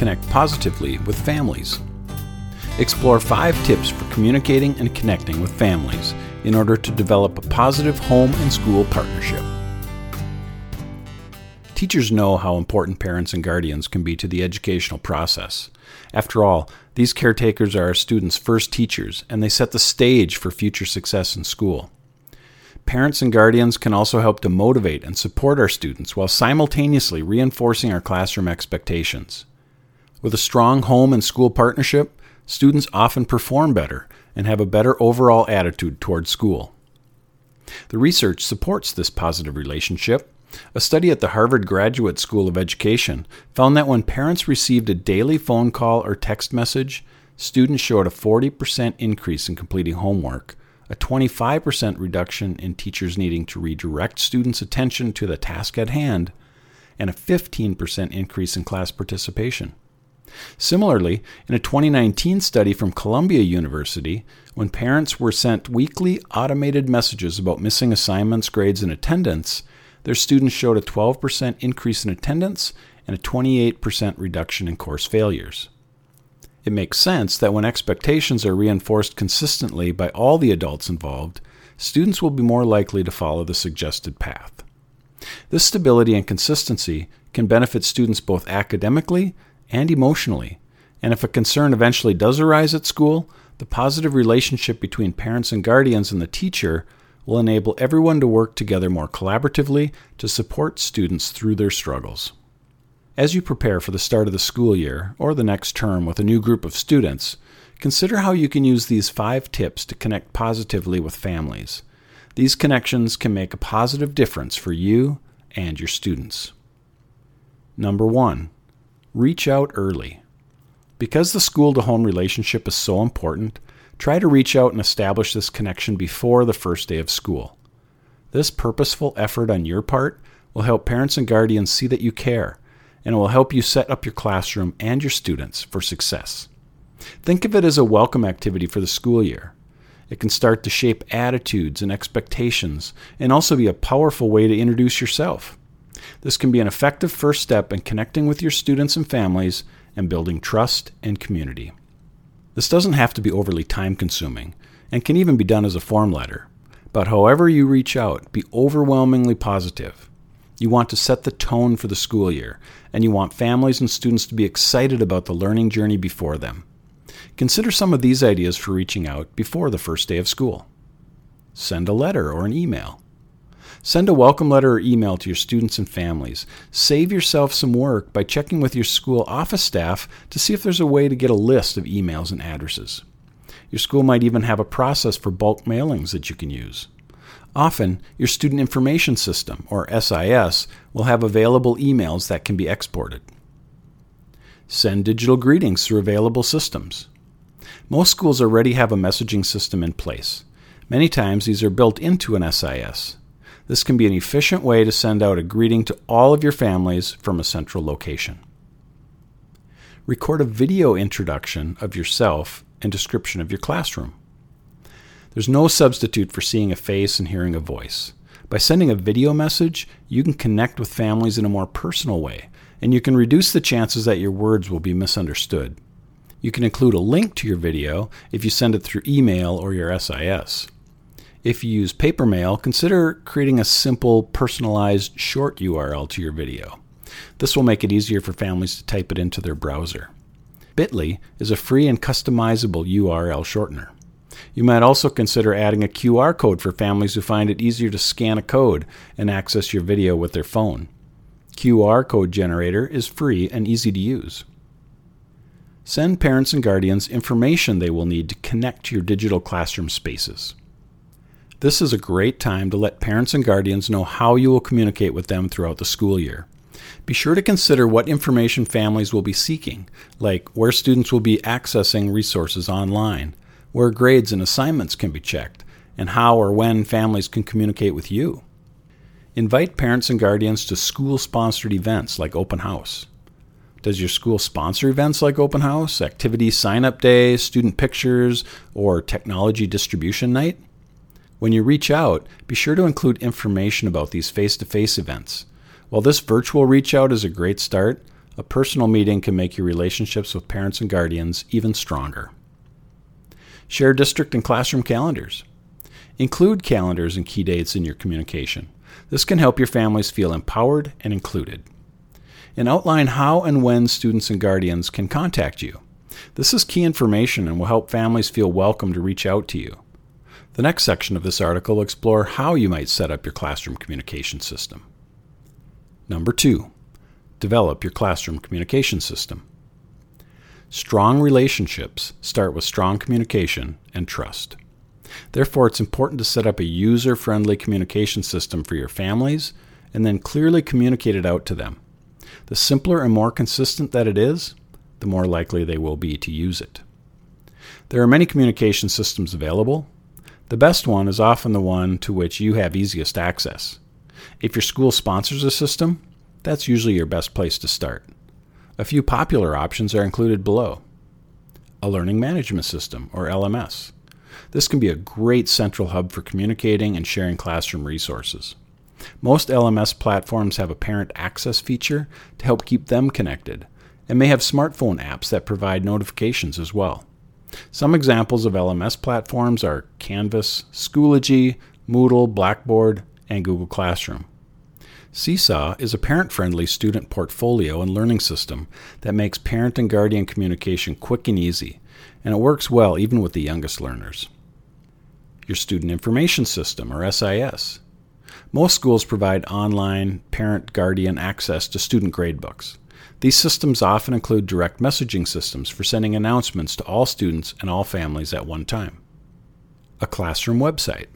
connect positively with families. Explore five tips for communicating and connecting with families in order to develop a positive home and school partnership. Teachers know how important parents and guardians can be to the educational process. After all, these caretakers are our students' first teachers, and they set the stage for future success in school. Parents and guardians can also help to motivate and support our students while simultaneously reinforcing our classroom expectations. With a strong home and school partnership, students often perform better and have a better overall attitude toward school. The research supports this positive relationship. A study at the Harvard Graduate School of Education found that when parents received a daily phone call or text message, students showed a 40% increase in completing homework, a 25% reduction in teachers needing to redirect students' attention to the task at hand, and a 15% increase in class participation. Similarly, in a 2019 study from Columbia University, when parents were sent weekly automated messages about missing assignments, grades, and attendance, their students showed a 12% increase in attendance and a 28% reduction in course failures. It makes sense that when expectations are reinforced consistently by all the adults involved, students will be more likely to follow the suggested path. This stability and consistency can benefit students both academically and emotionally, and if a concern eventually does arise at school, the positive relationship between parents and guardians and the teacher will enable everyone to work together more collaboratively to support students through their struggles. As you prepare for the start of the school year or the next term with a new group of students, consider how you can use these five tips to connect positively with families. These connections can make a positive difference for you and your students. Number one, reach out early. Because the school to home relationship is so important, try to reach out and establish this connection before the first day of school. This purposeful effort on your part will help parents and guardians see that you care, and it will help you set up your classroom and your students for success. Think of it as a welcome activity for the school year. It can start to shape attitudes and expectations, and also be a powerful way to introduce yourself. This can be an effective first step in connecting with your students and families and building trust and community. This doesn't have to be overly time consuming and can even be done as a form letter. But however you reach out, be overwhelmingly positive. You want to set the tone for the school year, and you want families and students to be excited about the learning journey before them. Consider some of these ideas for reaching out before the first day of school. Send a letter or an email. Send a welcome letter or email to your students and families. Save yourself some work by checking with your school office staff to see if there's a way to get a list of emails and addresses. Your school might even have a process for bulk mailings that you can use. Often, your Student Information System, or SIS, will have available emails that can be exported. Send digital greetings through available systems. Most schools already have a messaging system in place. Many times, these are built into an SIS. This can be an efficient way to send out a greeting to all of your families from a central location. Record a video introduction of yourself and description of your classroom. There's no substitute for seeing a face and hearing a voice. By sending a video message, you can connect with families in a more personal way, and you can reduce the chances that your words will be misunderstood. You can include a link to your video if you send it through email or your SIS. If you use paper mail, consider creating a simple, personalized, short URL to your video. This will make it easier for families to type it into their browser. Bitly is a free and customizable URL shortener. You might also consider adding a QR code for families who find it easier to scan a code and access your video with their phone. QR code generator is free and easy to use. Send parents and guardians information they will need to connect to your digital classroom spaces. This is a great time to let parents and guardians know how you will communicate with them throughout the school year. Be sure to consider what information families will be seeking, like where students will be accessing resources online, where grades and assignments can be checked, and how or when families can communicate with you. Invite parents and guardians to school sponsored events like Open House. Does your school sponsor events like Open House, Activity Sign Up Day, Student Pictures, or Technology Distribution Night? When you reach out, be sure to include information about these face to face events. While this virtual reach out is a great start, a personal meeting can make your relationships with parents and guardians even stronger. Share district and classroom calendars. Include calendars and key dates in your communication. This can help your families feel empowered and included. And outline how and when students and guardians can contact you. This is key information and will help families feel welcome to reach out to you. The next section of this article will explore how you might set up your classroom communication system. Number two, develop your classroom communication system. Strong relationships start with strong communication and trust. Therefore, it's important to set up a user friendly communication system for your families and then clearly communicate it out to them. The simpler and more consistent that it is, the more likely they will be to use it. There are many communication systems available. The best one is often the one to which you have easiest access. If your school sponsors a system, that's usually your best place to start. A few popular options are included below. A learning management system, or LMS. This can be a great central hub for communicating and sharing classroom resources. Most LMS platforms have a parent access feature to help keep them connected, and may have smartphone apps that provide notifications as well. Some examples of LMS platforms are Canvas, Schoology, Moodle, Blackboard, and Google Classroom. Seesaw is a parent friendly student portfolio and learning system that makes parent and guardian communication quick and easy, and it works well even with the youngest learners. Your Student Information System, or SIS. Most schools provide online parent guardian access to student gradebooks. These systems often include direct messaging systems for sending announcements to all students and all families at one time. A classroom website.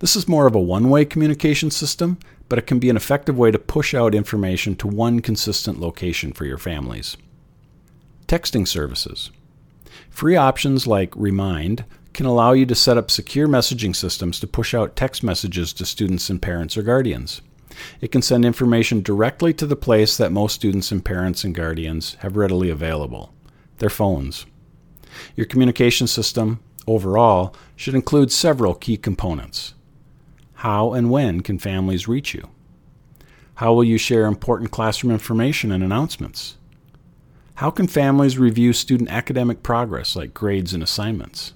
This is more of a one way communication system but it can be an effective way to push out information to one consistent location for your families. Texting services. Free options like Remind can allow you to set up secure messaging systems to push out text messages to students and parents or guardians. It can send information directly to the place that most students and parents and guardians have readily available their phones. Your communication system, overall, should include several key components. How and when can families reach you? How will you share important classroom information and announcements? How can families review student academic progress like grades and assignments?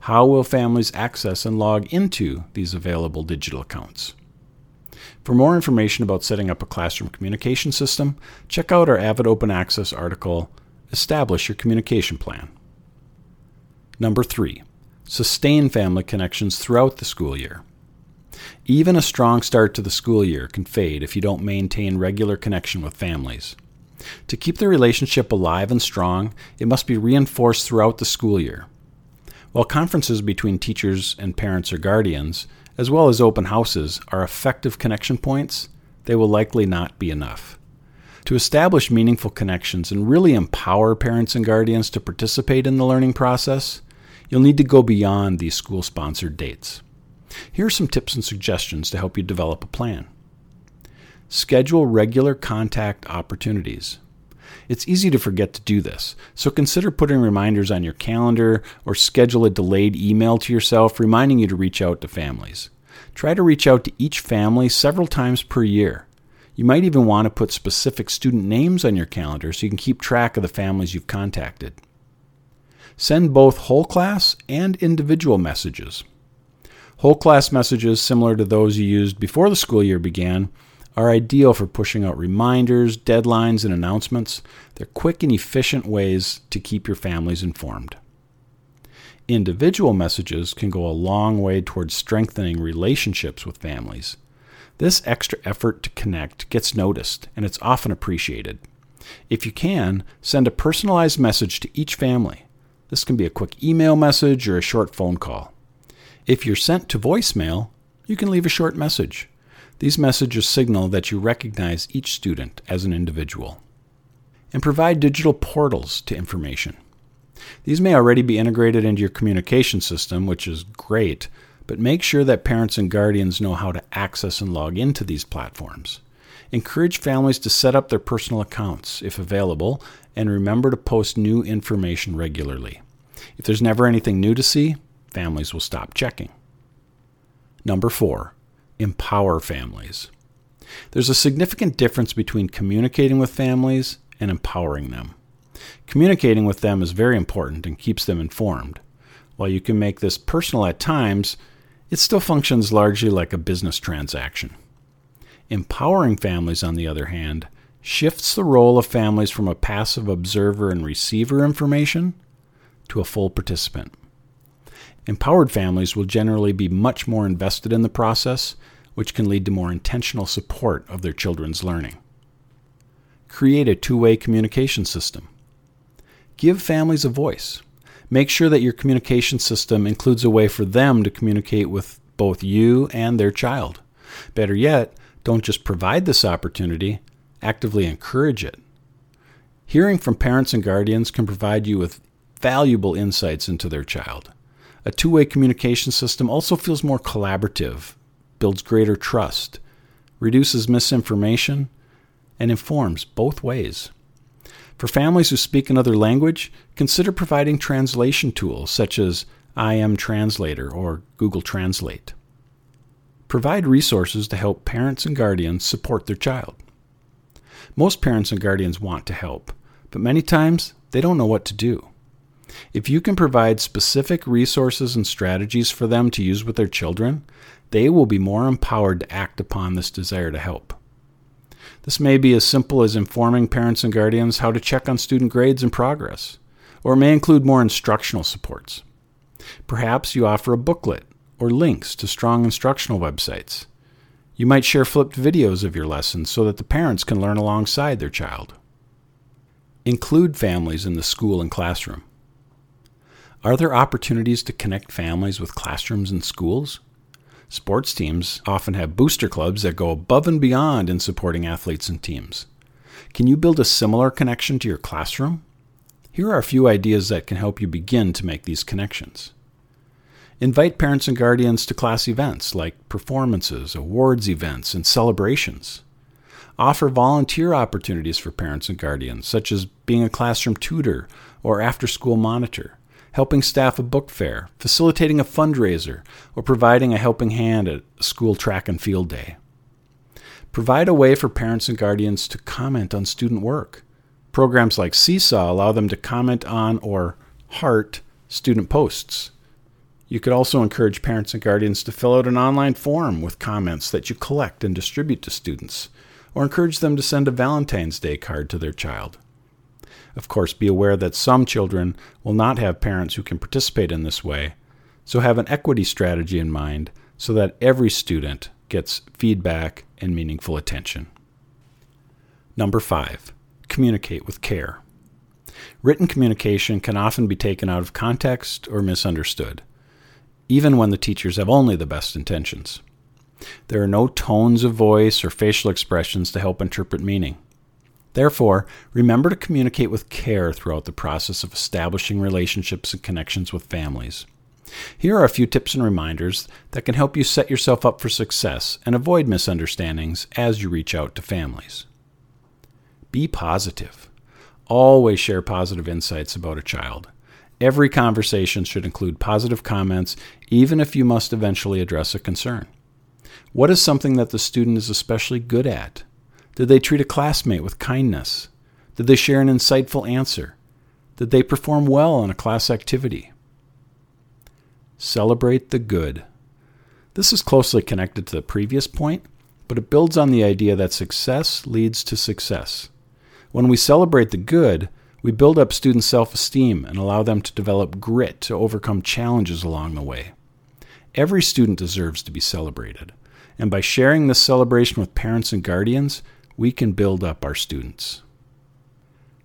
How will families access and log into these available digital accounts? For more information about setting up a classroom communication system, check out our Avid Open Access article, Establish Your Communication Plan. Number three, sustain family connections throughout the school year. Even a strong start to the school year can fade if you don't maintain regular connection with families. To keep the relationship alive and strong, it must be reinforced throughout the school year. While conferences between teachers and parents or guardians, as well as open houses, are effective connection points, they will likely not be enough. To establish meaningful connections and really empower parents and guardians to participate in the learning process, you'll need to go beyond these school sponsored dates. Here are some tips and suggestions to help you develop a plan. Schedule regular contact opportunities. It's easy to forget to do this, so consider putting reminders on your calendar or schedule a delayed email to yourself reminding you to reach out to families. Try to reach out to each family several times per year. You might even want to put specific student names on your calendar so you can keep track of the families you've contacted. Send both whole class and individual messages. Whole class messages, similar to those you used before the school year began, are ideal for pushing out reminders, deadlines, and announcements. They're quick and efficient ways to keep your families informed. Individual messages can go a long way towards strengthening relationships with families. This extra effort to connect gets noticed, and it's often appreciated. If you can, send a personalized message to each family. This can be a quick email message or a short phone call. If you're sent to voicemail, you can leave a short message. These messages signal that you recognize each student as an individual. And provide digital portals to information. These may already be integrated into your communication system, which is great, but make sure that parents and guardians know how to access and log into these platforms. Encourage families to set up their personal accounts, if available, and remember to post new information regularly. If there's never anything new to see, families will stop checking. Number four, empower families. There's a significant difference between communicating with families and empowering them. Communicating with them is very important and keeps them informed. While you can make this personal at times, it still functions largely like a business transaction. Empowering families, on the other hand, shifts the role of families from a passive observer and receiver information to a full participant. Empowered families will generally be much more invested in the process, which can lead to more intentional support of their children's learning. Create a two way communication system. Give families a voice. Make sure that your communication system includes a way for them to communicate with both you and their child. Better yet, don't just provide this opportunity, actively encourage it. Hearing from parents and guardians can provide you with valuable insights into their child. A two way communication system also feels more collaborative, builds greater trust, reduces misinformation, and informs both ways. For families who speak another language, consider providing translation tools such as IM Translator or Google Translate. Provide resources to help parents and guardians support their child. Most parents and guardians want to help, but many times they don't know what to do. If you can provide specific resources and strategies for them to use with their children, they will be more empowered to act upon this desire to help. This may be as simple as informing parents and guardians how to check on student grades and progress, or may include more instructional supports. Perhaps you offer a booklet or links to strong instructional websites. You might share flipped videos of your lessons so that the parents can learn alongside their child. Include families in the school and classroom. Are there opportunities to connect families with classrooms and schools? Sports teams often have booster clubs that go above and beyond in supporting athletes and teams. Can you build a similar connection to your classroom? Here are a few ideas that can help you begin to make these connections. Invite parents and guardians to class events like performances, awards events, and celebrations. Offer volunteer opportunities for parents and guardians, such as being a classroom tutor or after school monitor helping staff a book fair, facilitating a fundraiser, or providing a helping hand at a school track and field day. Provide a way for parents and guardians to comment on student work. Programs like Seesaw allow them to comment on or heart student posts. You could also encourage parents and guardians to fill out an online form with comments that you collect and distribute to students, or encourage them to send a Valentine's Day card to their child. Of course, be aware that some children will not have parents who can participate in this way, so have an equity strategy in mind so that every student gets feedback and meaningful attention. Number five, communicate with care. Written communication can often be taken out of context or misunderstood, even when the teachers have only the best intentions. There are no tones of voice or facial expressions to help interpret meaning. Therefore, remember to communicate with care throughout the process of establishing relationships and connections with families. Here are a few tips and reminders that can help you set yourself up for success and avoid misunderstandings as you reach out to families. Be positive. Always share positive insights about a child. Every conversation should include positive comments, even if you must eventually address a concern. What is something that the student is especially good at? Did they treat a classmate with kindness? Did they share an insightful answer? Did they perform well on a class activity? Celebrate the good. This is closely connected to the previous point, but it builds on the idea that success leads to success. When we celebrate the good, we build up students' self esteem and allow them to develop grit to overcome challenges along the way. Every student deserves to be celebrated, and by sharing this celebration with parents and guardians, we can build up our students.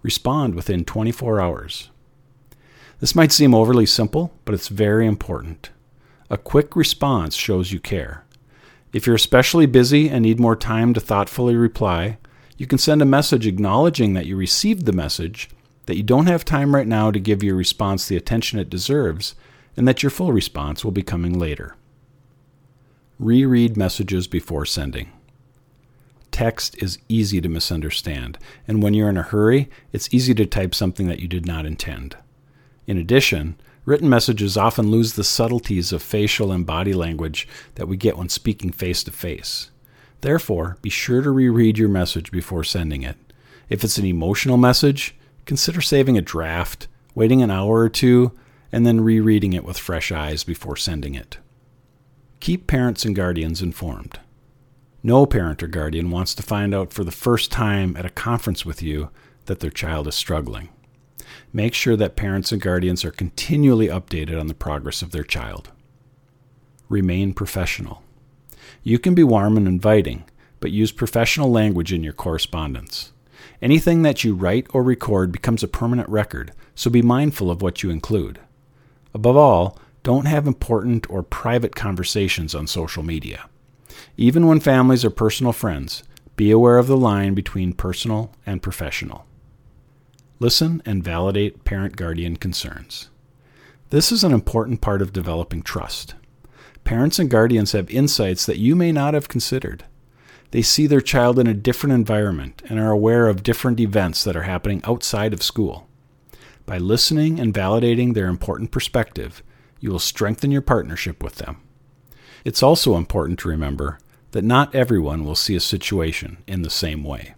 Respond within 24 hours. This might seem overly simple, but it's very important. A quick response shows you care. If you're especially busy and need more time to thoughtfully reply, you can send a message acknowledging that you received the message, that you don't have time right now to give your response the attention it deserves, and that your full response will be coming later. Reread messages before sending text is easy to misunderstand, and when you're in a hurry, it's easy to type something that you did not intend. In addition, written messages often lose the subtleties of facial and body language that we get when speaking face to face. Therefore, be sure to reread your message before sending it. If it's an emotional message, consider saving a draft, waiting an hour or two, and then rereading it with fresh eyes before sending it. Keep parents and guardians informed. No parent or guardian wants to find out for the first time at a conference with you that their child is struggling. Make sure that parents and guardians are continually updated on the progress of their child. Remain professional. You can be warm and inviting, but use professional language in your correspondence. Anything that you write or record becomes a permanent record, so be mindful of what you include. Above all, don't have important or private conversations on social media. Even when families are personal friends, be aware of the line between personal and professional. Listen and validate parent guardian concerns. This is an important part of developing trust. Parents and guardians have insights that you may not have considered. They see their child in a different environment and are aware of different events that are happening outside of school. By listening and validating their important perspective, you will strengthen your partnership with them. It's also important to remember that not everyone will see a situation in the same way.